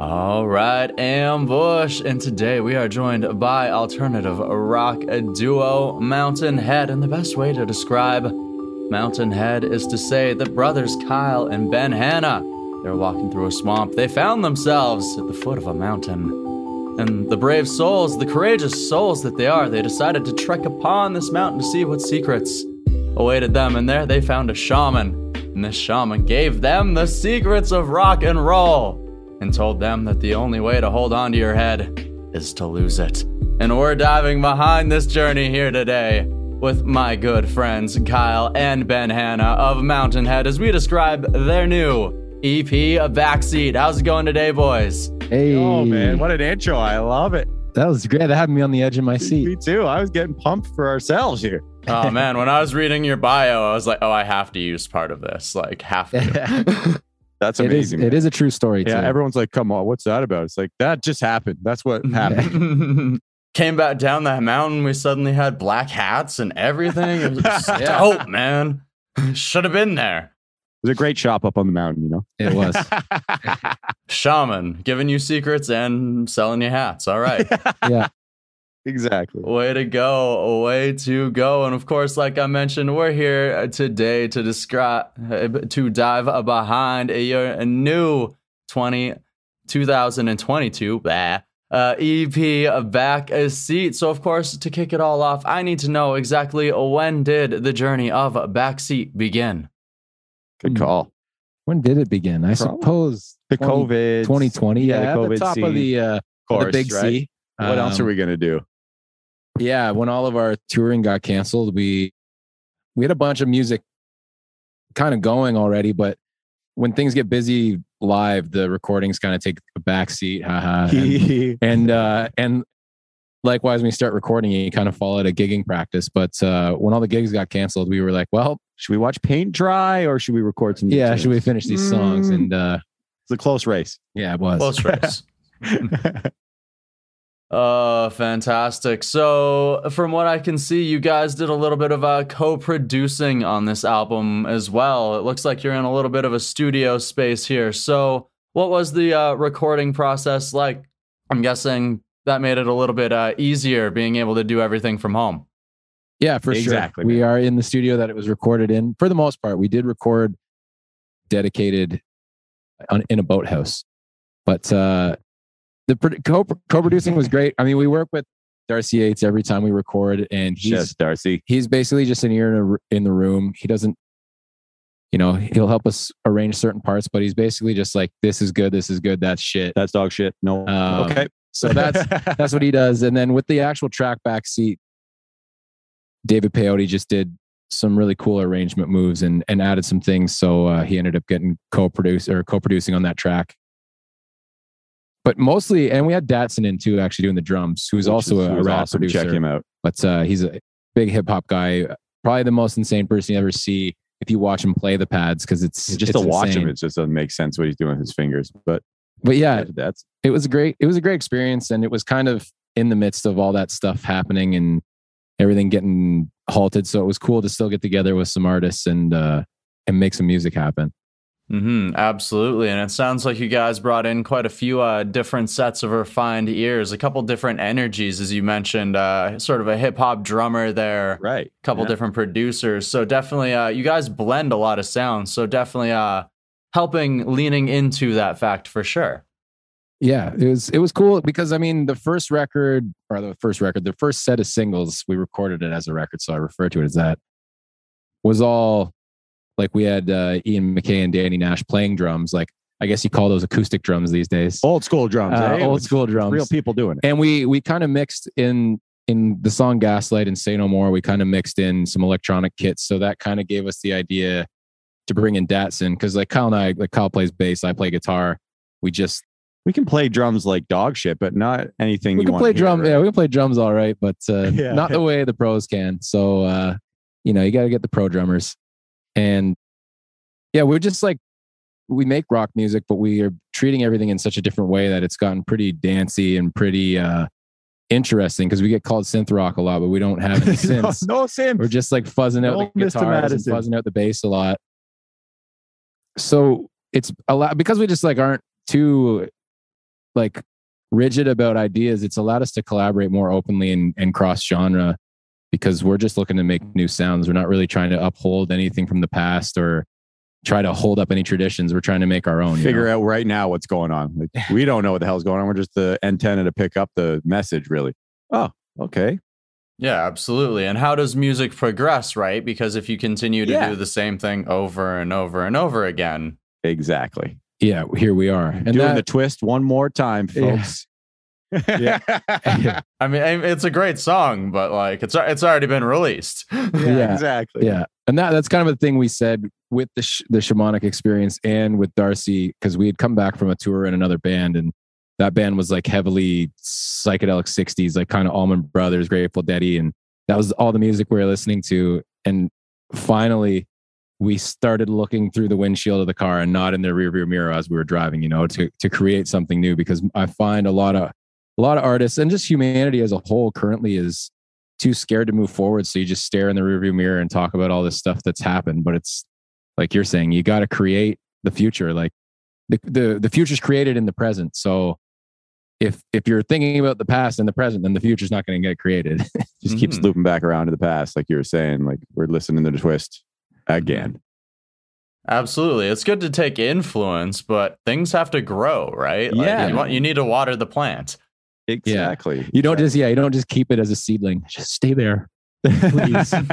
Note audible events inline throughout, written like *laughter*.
All right, Ambush. And today we are joined by alternative rock duo Mountain Head. And the best way to describe Mountain Head is to say that brothers Kyle and Ben Hanna, they're walking through a swamp. They found themselves at the foot of a mountain. And the brave souls, the courageous souls that they are, they decided to trek upon this mountain to see what secrets awaited them. And there they found a shaman. And this shaman gave them the secrets of rock and roll and told them that the only way to hold on to your head is to lose it. And we're diving behind this journey here today with my good friends Kyle and Ben Hanna of Mountain Head as we describe their new EP, A Backseat. How's it going today, boys? Hey, Oh man, what an intro! I love it. that was great. That had me on the edge of my seat. Me too. I was getting pumped for ourselves here. Oh man, when I was reading your bio, I was like, oh, I have to use part of this. Like, have to. *laughs* That's amazing. It is a true story. yeah, too. everyone's like, "Come on, what's that about?" It's like that just happened. That's what *laughs* happened. *laughs* Came back down that mountain. We suddenly had black hats and everything. It was just *laughs* dope, man. Should have been there. It was a great shop up on the mountain, you know. It was. Shaman giving you secrets and selling you hats. All right. yeah. Exactly. Way to go. Way to go. And of course, like I mentioned, we're here today to describe, to dive behind your new 20, 2022 blah, uh, EP back a seat. So, of course, to kick it all off, I need to know exactly when did the journey of Backseat begin? Good Hmm. call. When did it begin? I Probably. suppose The 20 COVID, 2020. Yeah, Yeah, the at the COVID top scene. of the uh, course, the big right? C. What else are Um, we gonna do? Yeah, when all of our touring got canceled, we we had a bunch of music kind of going already, but when things get busy live, the recordings kind of take a backseat. Haha. *laughs* And, and uh and likewise when you start recording you kind of follow it a gigging practice but uh when all the gigs got canceled we were like well should we watch paint dry or should we record some? yeah tunes? should we finish these songs Mm. and uh It's a close race. yeah it was Close race. *laughs* *laughs* Uh, fantastic. So, from what I can see, you guys did a little bit of uh, co-producing on this album as well. It looks like you're in a little bit of a studio space here. So, what was the uh, recording process like? I'm guessing that made it a little bit uh, easier being able to do everything from home. yeah for Exactly, sure we are in the studio that it was recorded in for the most part we did record dedicated on, in a boathouse but uh the co- co-producing was great i mean we work with darcy yates every time we record and he's Yes, Darcy. he's basically just an ear in, a r in the room. He doesn't, you know, he'll help us arrange certain parts, but he's basically just like, this is good, this is good, that's shit. That's dog shit. No. Um, okay. So that's *laughs* that's what he does. And then with the actual track back seat, David Peyote just did some really cool arrangement moves and and added some things. So uh, he ended up getting co-produced or co-producing on that track. But mostly, and we had Datsun in too, actually doing the drums, who's Which also is- a, a rad awesome. producer Check him out. but uh, he's a big hip hop guy. Probably the most insane person you ever see if you watch him play the pads because it's Just it's to watch him, it just doesn't make sense what he's doing with his fingers. But But yeah, that's it was a great it was a great experience, and it was kind of in the midst of all that stuff happening and everything getting halted. So it was cool to still get together with some artists and uh, and make some music happen. Hmm absolutely. And it sounds like you guys brought in quite a few uh, different sets of refined ears, a couple different energies, as you mentioned, uh, sort of a hip hop drummer there. right. couple Yeah. different producers. So definitely, uh, you guys blend a lot of sounds. So definitely, uh, helping leaning into that fact for sure. Yeah, it was it was cool because I mean the first record or the first record, the first set of singles, we recorded it as a record, so I refer to it as that. Was all like we had uh, Ian McKay and Danny Nash playing drums. Like I guess you call those acoustic drums these days. Old school drums. Uh, eh? old school drums. Real people doing it. and we we kind of mixed in in the song Gaslight and Say No More. We kind of mixed in some electronic kits, so that kind of gave us the idea to bring in Datsun because like Kyle and I, like Kyle plays bass, I play guitar. We just We can play drums like dog shit, but not anything we you can play drum. right? Yeah, we can play drums all right, but uh, *laughs* Yeah. not the way the pros can. So uh, you know, you got to get the pro drummers. And yeah, we're just like we make rock music, but we are treating everything in such a different way that it's gotten pretty dancey and pretty uh, interesting because we get called synth rock a lot, but we don't have any *laughs* no, synths. no Sim. We're just like fuzzing out No, the guitars and fuzzing out the bass a lot. So it's a lot because we just like aren't too like rigid about ideas. It's allowed us to collaborate more openly and, and cross genre because we're just looking to make new sounds. We're not really trying to uphold anything from the past or try to hold up any traditions. We're trying to make our own. you Figure know? out right now what's going on. Like, *laughs* we don't know what the hell's going on. We're just the antenna to pick up the message, really. Oh, okay. Yeah, absolutely. And how does music progress, right? Because if you continue to Yeah. do the same thing over and over and over again, Exactly. Yeah, here we are. And Doing that, the twist one more time, Yeah. folks. Yeah. *laughs* *laughs* I mean, it's a great song, but like it's it's already been released. *laughs* Yeah. exactly. yeah and that that's kind of a thing we said with the sh- the shamanic experience and with darcy because we had come back from a tour in another band and that band was like heavily psychedelic 60s like kind of allman brothers grateful Deady, and that was all the music we were listening to and finally we started looking through the windshield of the car and not in the rearview mirror as we were driving you know to to create something new because i find a lot of a lot of artists and just humanity as a whole currently is too scared to move forward. So you just stare in the rearview mirror and talk about all this stuff that's happened. But it's like you're saying, you got to create the future. Like the, the the future's created in the present. So if if you're thinking about the past and the present, then the future's not going to get created. *laughs* Just keeps Mhm. looping back around to the past, like you were saying. Like we're listening to the twist again. Absolutely. It's good to take influence, but things have to grow, right? Like, Yeah. You, want, you need to water the plant. Exactly. you don't just yeah, you don't just keep it as a seedling. Just stay there. Please. *laughs*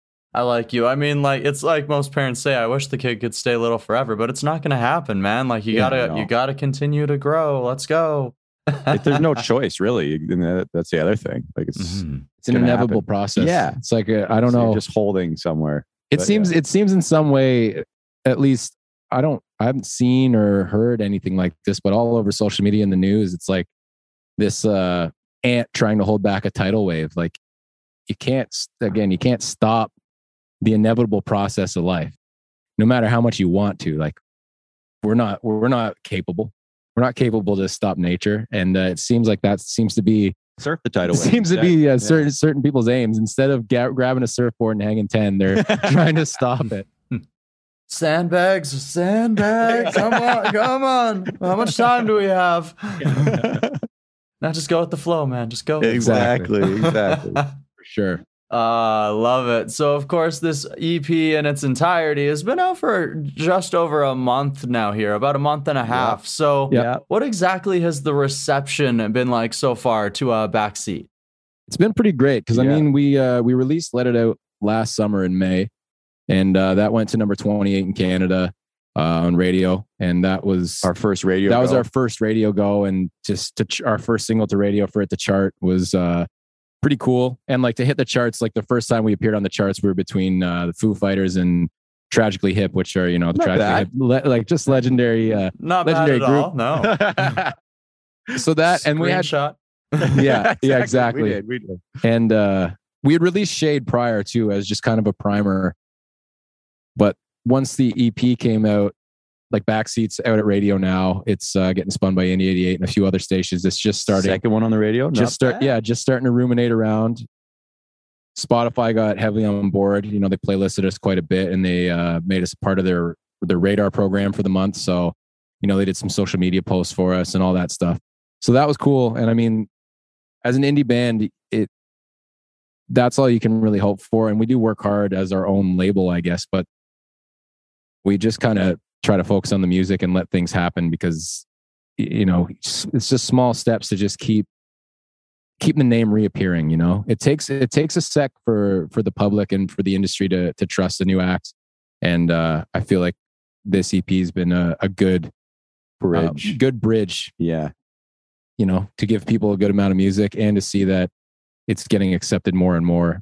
*laughs* I like you. I mean, like it's like most parents say, I wish the kid could stay little forever, but it's not gonna happen, man. Like you Yeah, gotta you gotta continue to grow. Let's go. If there's no *laughs* choice, really. That- that's the other thing. Like it's Mhm. It's an inevitable happen. process. Yeah. It's like I I don't so you're know. just holding somewhere. it but seems it seems in some way at least i don't i haven't seen or heard anything like this but all over social media and the news it's like this uh ant trying to hold back a tidal wave like you can't again you can't stop the inevitable process of life no matter how much you want to like we're not we're not capable we're not capable to stop nature and uh, it seems like that seems to be Surf the title. *laughs* wave. seems to be uh, yeah. certain certain people's aims instead of ga- grabbing a surfboard and hanging 10 they're *laughs* trying to stop it Sandbags, sandbags. *laughs* come on, come on. How much time do we have? Now just go with the flow, man. Just go. with the flow. exactly. *laughs* Exactly. for sure Uh, love it. So, of course, this EP in its entirety has been out for just over a month now, here, about a month and a half. So, Yeah. what exactly has the reception been like so far to a backseat? it's been pretty great because i mean we uh we released let it out last summer in may and uh that went to number 28 in canada uh on radio and that was Our first radio. that was our first radio go and just to ch- our first single to radio for it to chart was uh pretty cool and like to hit the charts like the first time we appeared on the charts we were between uh the foo fighters and tragically hip which are you know the tragically hip le- like just legendary uh Not Legendary bad at all. No. *laughs* so that and we had shot. *laughs* yeah *laughs* yeah exactly We did. We did. and uh we had released shade prior too as just kind of a primer but once the ep came out like backseats out at radio now it's uh getting spun by indie 88 and a few other stations. It's just starting Second one on the radio. just start bad. yeah just starting to ruminate around. Spotify got heavily on board. You know they playlisted us quite a bit and they uh made us part of their their radar program for the month. So you know they did some social media posts for us and all that stuff. So that was cool. And i mean as an indie band it that's all you can really hope for. And we do work hard as our own label i guess. But we just kind of try to focus on the music and let things happen because you know it's just small steps to just keep keep the name reappearing you know it takes it takes a sec for for the public and for the industry to to trust a new act and uh i feel like this ep has been a, a good um, bridge. good bridge yeah. you know to give people a good amount of music and to see that it's getting accepted more and more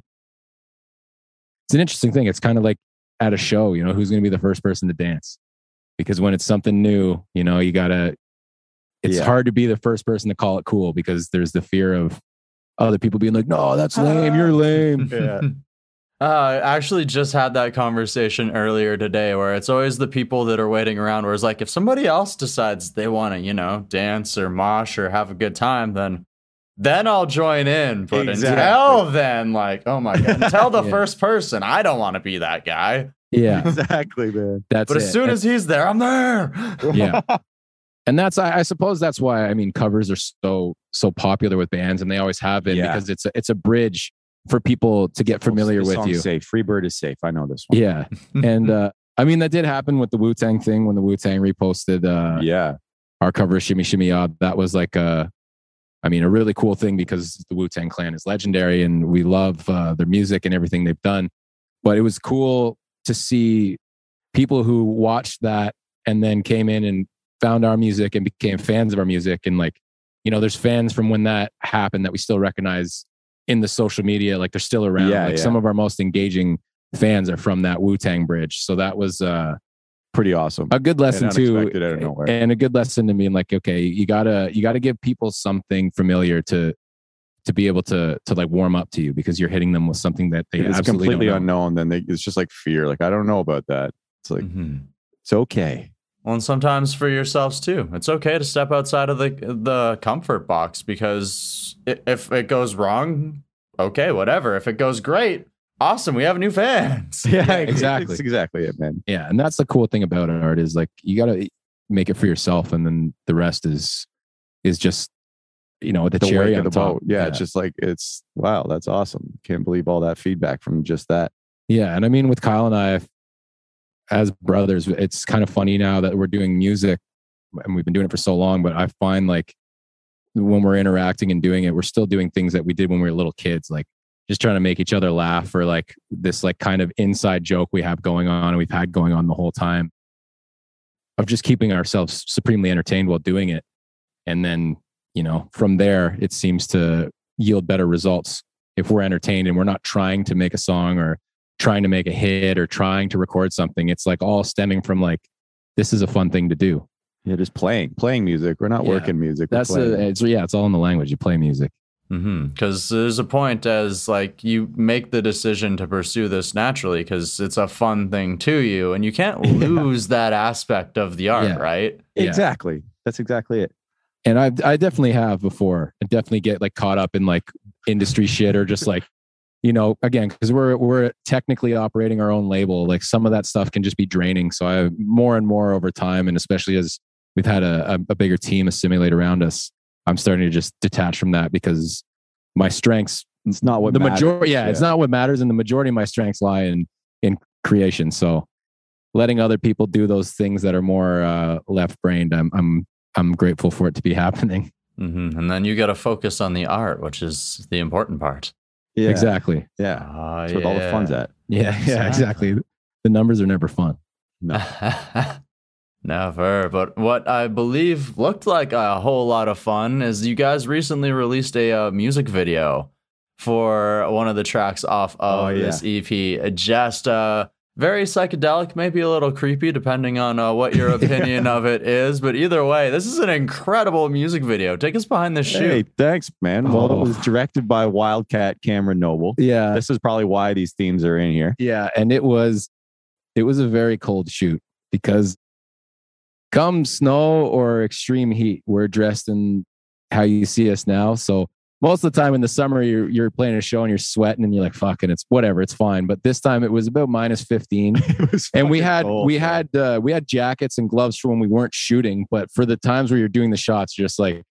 it's an interesting thing it's kind of like at a show you know who's going to be the first person to dance because when it's something new you know you gotta it's Yeah. hard to be the first person to call it cool because there's the fear of other people being like no that's lame you're lame *laughs* Yeah. Uh, I actually just had that conversation earlier today where it's always the people that are waiting around where it's like if somebody else decides they want to, you know, dance or mosh or have a good time, then then I'll join in. But Exactly. until then, like, oh my god, until the *laughs* Yeah. first person, I don't want to be that guy. yeah *laughs* Exactly, man. that's But it. as soon as he's there, I'm there. yeah *laughs* and that's I, I suppose that's why I mean covers are so so popular with bands, and they always have been Yeah. because it's a, it's a bridge for people to get familiar The with song's you. Safe. Freebird is safe. I know this one. Yeah, and uh, I mean that did happen with the Wu Tang thing when the Wu Tang reposted uh, yeah. our cover of Shimmy Shimmy Ya. That was like a, I mean, a really cool thing because the Wu Tang Clan is legendary and we love uh, their music and everything they've done. But it was cool to see people who watched that and then came in and found our music and became fans of our music. And like, you know, there's fans from when that happened that we still recognize in the social media. Like they're still around. Yeah, like yeah. some of our most engaging fans are from that Wu Tang bridge. So that was, uh, Pretty awesome. a good lesson too out of nowhere. and a good lesson to me And like okay you gotta you gotta give people something familiar to to be able to to like warm up to you because you're hitting them with something that they it's absolutely completely don't know. unknown, then they, it's just like fear. Like, I don't know about that. It's like, Mhm. it's okay. Well, and sometimes for yourselves too. It's okay to step outside of the the comfort box because if it goes wrong, okay, whatever. If it goes great, awesome. We have new fans. *laughs* Yeah, exactly. That's exactly it, man. yeah and that's the cool thing about art is like you gotta make it for yourself and then the rest is is just you know the, The cherry on of the top boat. Yeah, it's just like it's wow, that's awesome. Can't believe all that feedback from just that. Yeah, and I mean with Kyle and I as brothers, it's kind of funny now that we're doing music and we've been doing it for so long, but I find like when we're interacting and doing it, we're still doing things that we did when we were little kids, like just trying to make each other laugh or like this like kind of inside joke we have going on and we've had going on the whole time of just keeping ourselves supremely entertained while doing it. And then, you know, from there it seems to yield better results if we're entertained and we're not trying to make a song or trying to make a hit or trying to record something. It's like all stemming from like, this is a fun thing to do. Yeah, just playing, playing music. We're not Yeah. working music. we're That's the, it's, yeah, it's all in the language. You play music. Mm-hmm. Because there's a point as like you make the decision to pursue this naturally because it's a fun thing to you, and you can't *laughs* Yeah. lose that aspect of the art, Yeah. right? Yeah. exactly. That's exactly it. And I, I definitely have before. I definitely get like caught up in like industry shit or just like, you know, again, because we're we're technically operating our own label. Like some of that stuff can just be draining. So I more and more over time, and especially as we've had a, a, a bigger team assimilate around us, I'm starting to just detach from that because my strengths It's not what the matters. majority yeah, it's not what matters and the majority of my strengths lie in in creation. So letting other people do those things that are more uh, left brained i'm i'm i'm grateful for it to be *laughs* happening. Hmm And then you got to focus on the art, which is the important part. Yeah, exactly. Yeah, Ah, that's where all the fun's at. yeah *laughs* yeah exactly. The numbers are never fun. No. *laughs* Never. But what I believe looked like a whole lot of fun is you guys recently released a uh, music video for one of the tracks off of Oh, yeah. this EP. Just uh, very psychedelic, maybe a little creepy, depending on uh, what your *laughs* opinion of it is. But either way, this is an incredible music video. Take us behind the shoot. Hey, thanks, man. Well, it Oh. was directed by Wildcat Cameron Noble. yeah This is probably why these themes are in here. yeah and it was it was a very cold shoot because come snow or extreme heat we're dressed in how you see us now. So most of the time in the summer you're you're playing a show and you're sweating and you're like fucking it's whatever it's fine. But this time it was about minus 15 *laughs* and we had cold, we man. had uh, we had jackets and gloves for when we weren't shooting but for the times where you're doing the shots you're just like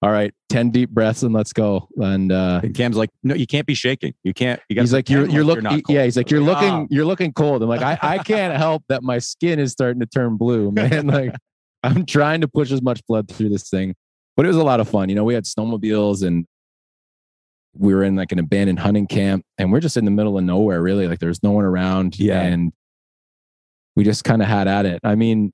all right 10 deep breaths and let's go and uh And Cam's like, no, you can't be shaking. You can't. You he's like you're you're looking yeah he's like you're Like, looking "Oh." you're looking cold i'm like I, I *laughs* can't help that my skin is starting to turn blue *laughs* man like i'm trying to push as much blood through this thing but it was a lot of fun you know we had snowmobiles and we were in like an abandoned hunting camp and we're just in the middle of nowhere really like there's no one around Yeah. and we just kind of had at it i mean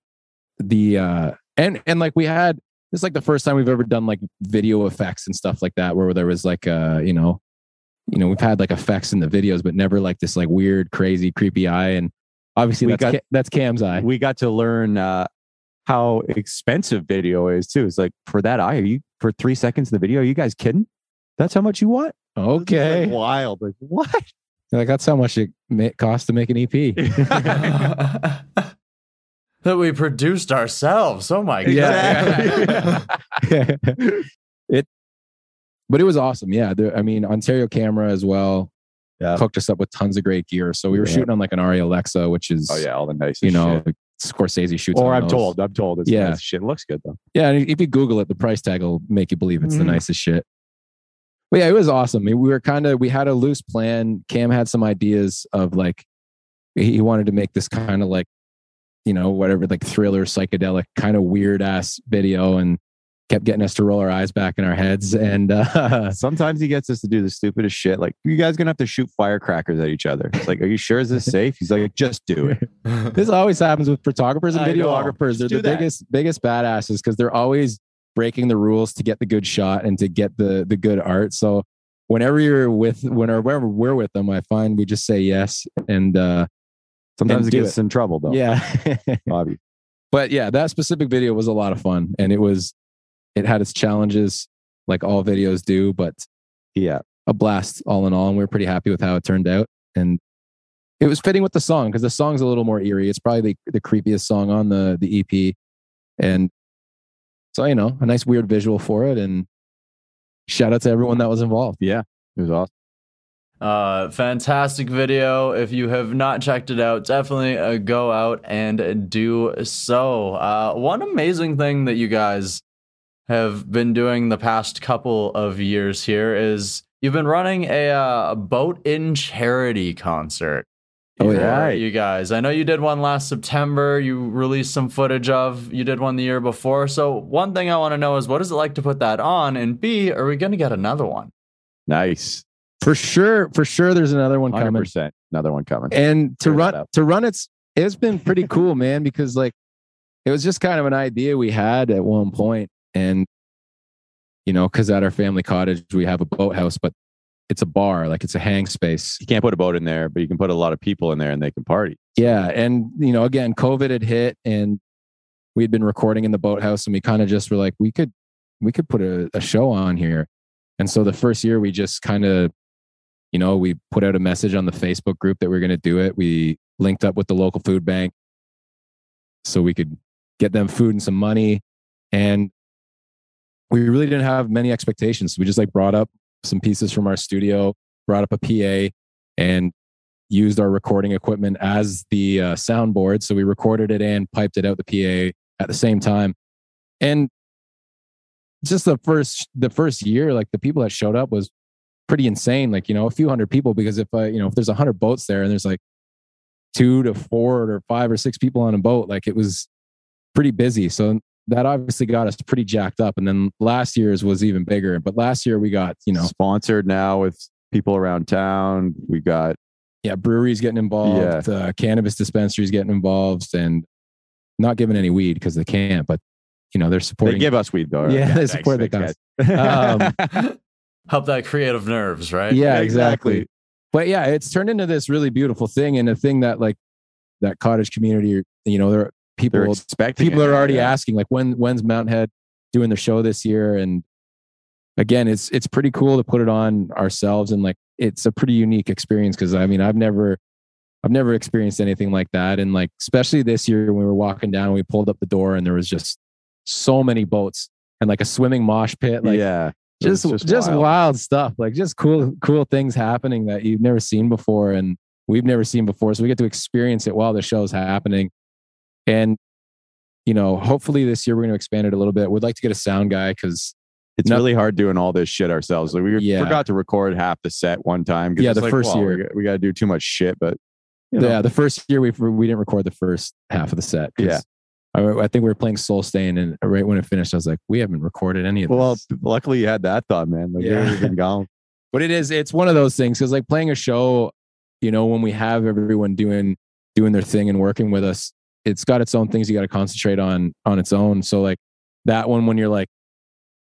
the uh and and like we had this is like the first time we've ever done like video effects and stuff like that where there was like uh you know you know we've had like effects in the videos but never like this like weird crazy creepy eye and obviously We that's, got- Ca- that's cam's eye we got to learn uh, how expensive video is too. It's like for that eye, are you for three seconds in the video? Are you guys kidding? That's how much you want? This is, like, okay wild. Like what? like that's how much it ma- costs to make an ep *laughs* *laughs* *laughs* that we produced ourselves. Oh my Yeah. god. *laughs* it but it was awesome yeah the, i mean ontario camera as well Yeah. hooked us up with tons of great gear so we were Yeah. shooting on like an Arri alexa which is Oh yeah, all the nice. you know Scorsese shoots. Or on I'm those. told. I'm told. It's Yeah. nice shit. It looks good though. Yeah, and if you Google it, the price tag will make you believe it's the Mhm. nicest shit. But yeah, it was awesome. I mean, we were kind of we had a loose plan. Cam had some ideas of like he he wanted to make this kind of like you know whatever like thriller psychedelic kind of weird ass video and kept getting us to roll our eyes back in our heads and uh *laughs* Sometimes he gets us to do the stupidest shit. Like, you guys gonna have to shoot firecrackers at each other. It's like, are you sure is this safe? He's like, just do it. *laughs* this always happens with photographers and videographers. They're the that. biggest biggest badasses because they're always breaking the rules to get the good shot and to get the the good art. So whenever you're with whenever we're with them, I find we just say yes and uh Sometimes it gets us in trouble though. yeah. *laughs* Bobby. but yeah, that specific video was a lot of fun and it was it had its challenges like all videos do, but Yeah. a blast all in all and we were pretty happy with how it turned out and it was fitting with the song because the song's a little more eerie it's probably the, the creepiest song on the the ep and so you know a nice weird visual for it and shout out to everyone that was involved Yeah. It was awesome. Uh, fantastic video. If you have not checked it out, definitely uh, go out and do so. Uh, one amazing thing that you guys have been doing the past couple of years here is you've been running a uh, boat in charity concert. Oh, yeah. you guys. I know you did one last September. You released some footage of. You did one the year before. So one thing I want to know is what is it like to put that on, and B, are we going to get another one? Nice. For sure for sure there's another one coming percent. Another one coming. and to that run to run it's it's been pretty cool *laughs* man because like it was just kind of an idea we had at one point and you know because at our family cottage we have a boathouse but it's a bar like it's a hang space You can't put a boat in there, but you can put a lot of people in there and they can party. yeah and you know again covid had hit and we'd been recording in the boathouse and we kind of just were like we could we could put a, a show on here and so the first year we just kind of you know we put out a message on the facebook group that we are going to do it we linked up with the local food bank so we could get them food and some money and we really didn't have many expectations we just like brought up some pieces from our studio brought up a pa and used our recording equipment as the uh, soundboard. So we recorded it and piped it out the PA at the same time. And just the first the first year, like the people that showed up was pretty insane. Like you know, a few hundred people. Because if I you know if there's a hundred boats there and there's like two to four or five or six people on a boat, like it was pretty busy. So that obviously got us pretty jacked up. And then last year's was even bigger. But last year we got you know sponsored now with people around town. We got yeah, breweries getting involved, uh, cannabis dispensaries getting involved, and not giving any weed because they can't. But you know they're supporting. they give us weed though. Yeah, they thanks, support the thanks, cause. guys. Um, *laughs* Help that creative nerves, right? yeah, Yeah, exactly. exactly. But yeah, it's turned into this really beautiful thing, and a thing that like that cottage community, you know, there are people They're expecting people it, are already yeah. asking like when when's Mountain Head doing their show this year, and again, it's it's pretty cool to put it on ourselves, and like it's a pretty unique experience because I mean I've never I've never experienced anything like that, and like especially this year when we were walking down, we pulled up the door and there was just so many boats and like a swimming mosh pit, like yeah. Just just, wild. wild. stuff like just cool cool things happening that you've never seen before and we've never seen before so we get to experience it while the show's happening and you know hopefully this year we're going to expand it a little bit we'd like to get a sound guy because It's really hard doing all this shit ourselves. Like we Yeah. forgot to record half the set one time. Yeah, the like, first well, year. we got, we got to do too much shit. But you know, yeah the first year we we didn't record the first half of the set. Yeah. I, I think we were playing soul stain and right when it finished i was like we haven't recorded any of this well, luckily you had that thought, man. Like Yeah. been *laughs* gone. but it is it's one of those things because like playing a show you know when we have everyone doing doing their thing and working with us it's got its own things you got to concentrate on on its own so like that one when you're like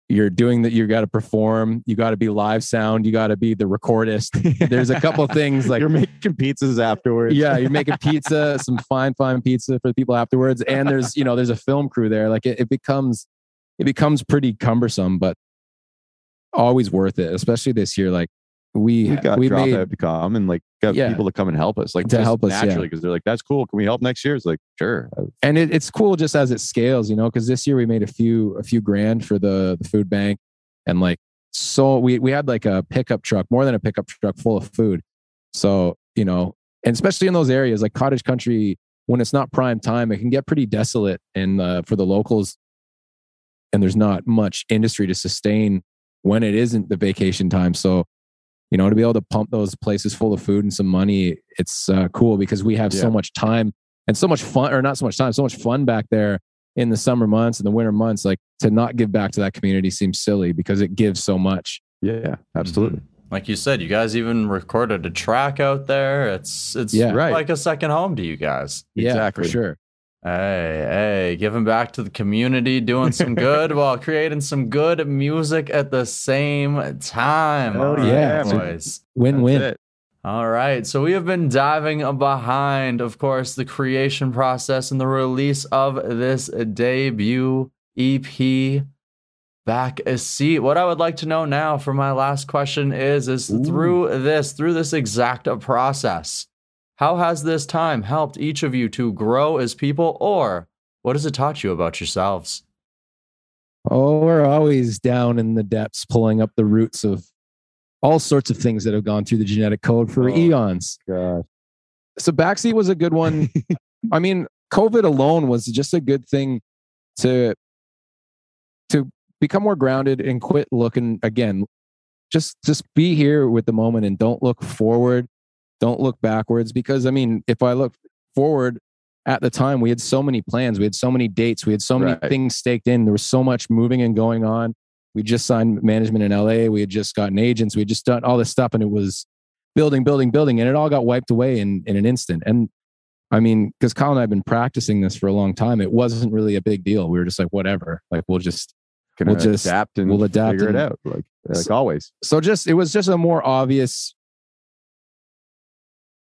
you're doing that you got to perform you got to be live sound you got to be the recordist *laughs* there's a couple *laughs* things like you're making pizzas afterwards. yeah you're making pizza *laughs* some fine fine pizza for the people afterwards and there's you know there's a film crew there like it, it becomes it becomes pretty cumbersome but always worth it especially this year like we we got we made to come and like got Yeah. people to come and help us, like To help us, naturally, because they're like, "That's cool. Can we help next year?" It's like, sure. and it, it's cool just as it scales you know because this year we made a few a few grand for the the food bank and like so we we had like a pickup truck more than a pickup truck full of food so you know and especially in those areas like cottage country when it's not prime time, it can get pretty desolate and uh, for the locals. And there's not much industry to sustain when it isn't the vacation time. So, you know, to be able to pump those places full of food and some money, it's uh, cool because we have Yeah. so much time and so much fun, or not so much time, so much fun back there in the summer months and the winter months. Like to not give back to that community seems silly because it gives so much. Yeah, absolutely. Like you said, you guys even recorded a track out there. It's it's Yeah. Right. like a second home to you guys. Yeah, Exactly. for sure. Hey, hey, giving back to the community, doing some good *laughs* while creating some good music at the same time. Oh, All right, yeah, man. boys. Win win. All right, so we have been diving behind, of course, the creation process and the release of this debut EP. Back a seat. What I would like to know now for my last question is: is Ooh. through this, through this exact process, how has this time helped each of you to grow as people, or what has it taught you about yourselves? Oh, we're always down in the depths, pulling up the roots of all sorts of things that have gone through the genetic code for Oh. eons. God. So backseat was a good one. *laughs* I mean, COVID alone was just a good thing to to become more grounded and quit looking again. Just just be here with the moment and don't look forward. Don't look backwards because I mean, if I look forward at the time, we had so many plans, we had so many dates, we had so many Right. things staked in. There was so much moving and going on. We just signed management in LA. We had just gotten agents. We had just done all this stuff, and it was building, building, building, and it all got wiped away in in an instant. And I mean, because Kyle and I have been practicing this for a long time, it wasn't really a big deal. We were just like, whatever, like we'll just We'll just- adapt and we'll adapt figure and- it out. Like like So- always. so just it was just a more obvious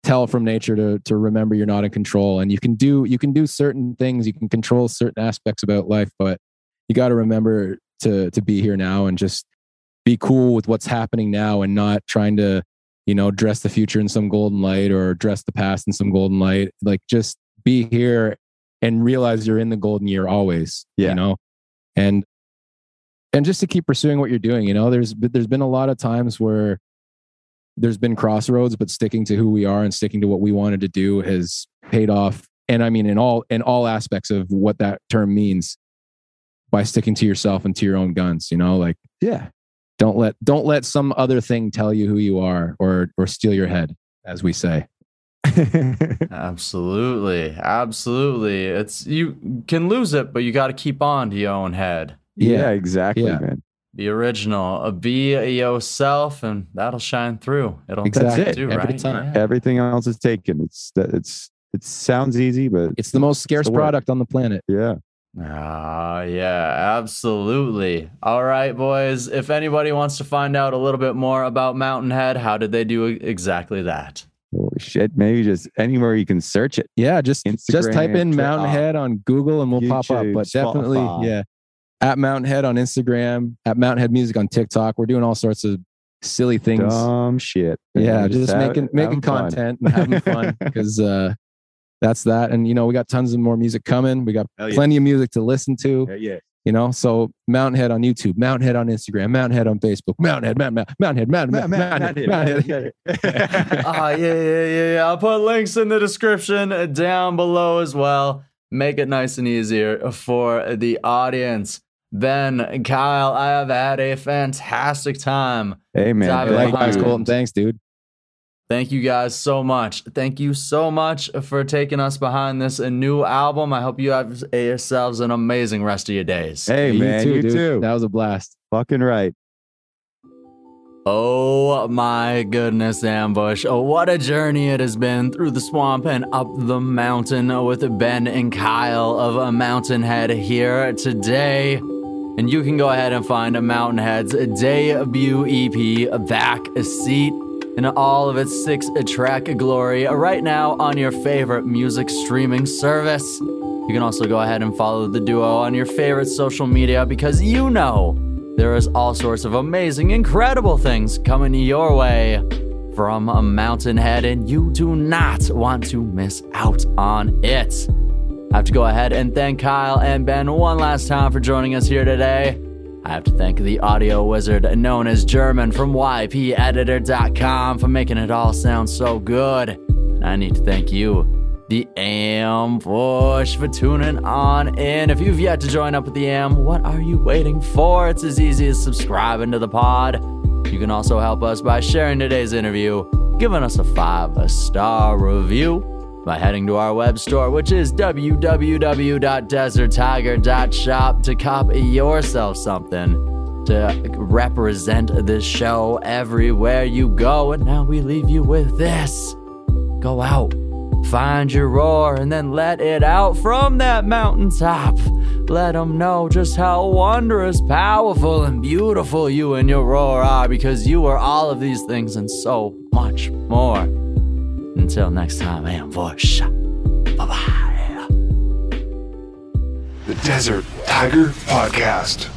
tell from nature to to remember you're not in control. And you can do you can do certain things. You can control certain aspects about life but you got to remember to to be here now and just be cool with what's happening now and not trying to you know dress the future in some golden light or dress the past in some golden light. Like just be here and realize you're in the golden year always Yeah. you know? And and just to keep pursuing what you're doing you know there's there's been a lot of times where there's been crossroads but sticking to who we are and sticking to what we wanted to do has paid off and i mean in all in all aspects of what that term means by sticking to yourself and to your own guns you know like Yeah. don't let don't let some other thing tell you who you are or or steal your head as we say *laughs* Absolutely, absolutely. It's you can lose it, but you got to keep on to your own head. yeah, Yeah. exactly, Yeah. man. Be original, uh, be yourself, and that'll shine through. It'll Exactly. it, do, every right? time. Yeah. Everything else is taken. It's it's it sounds easy, but it's the most scarce the product on the planet yeah. Ah, yeah, absolutely. All right, boys. If anybody wants to find out a little bit more about Mountain Head, how did they do exactly that? Holy shit. Maybe just anywhere you can search it. yeah just Instagram, just type in mountain uh, head on google and we'll pop up but definitely Spotify. yeah at mountain head on instagram at mountain head music on tiktok we're doing all sorts of silly things Dumb shit. yeah man. just, have- making making having fun. content and having *laughs* fun because uh that's that and you know we got tons of more music coming we got Hell yeah. plenty of music to listen to Yeah, yeah. you know so mountain head on youtube mountain head on instagram mountain head on facebook mountain head mountain, mountain, mountain head mountain, mountain, mountain, head, mountain head. Ah, yeah, yeah, yeah, yeah. I'll put links in the description down below as well. Make it nice and easier for the audience. Ben, Kyle, I have had a fantastic time. Hey man, Dive thank likewise you. colton thanks dude Thank you guys so much. Thank you so much for taking us behind this uh, new album. I hope you have yourselves an amazing rest of your days. Hey Yeah, man, you dude. too. that was a blast Fucking right. Oh my goodness, Ambush. Oh, what a journey it has been through the swamp and up the mountain with Ben and Kyle of a Mountain Head here today. And you can go ahead and find a Mountain Head's debut EP, Back a Seat, in all of its six track glory right now on your favorite music streaming service. You can also go ahead and follow the duo on your favorite social media because you know there is all sorts of amazing, incredible things coming your way from a mountain head, and you do not want to miss out on it. I have to go ahead and thank Kyle and Ben one last time for joining us here today. I have to thank the audio wizard known as German from YPEditor.com for making it all sound so good. And I need to thank you the ambush for tuning on in. If you've yet to join up with the am, what are you waiting for? It's as easy as subscribing to the pod. You can also help us by sharing today's interview, giving us a five star review by heading to our web store, which is www.deserttiger.shop to copy yourself something to represent this show everywhere you go. And now we leave you with this go out, find your roar, and then let it out from that mountaintop. Let them know just how wondrous, powerful, and beautiful you and your roar are because you are all of these things and so much more. Until next time, I am ambush. Bye bye. The Desert Tiger Podcast.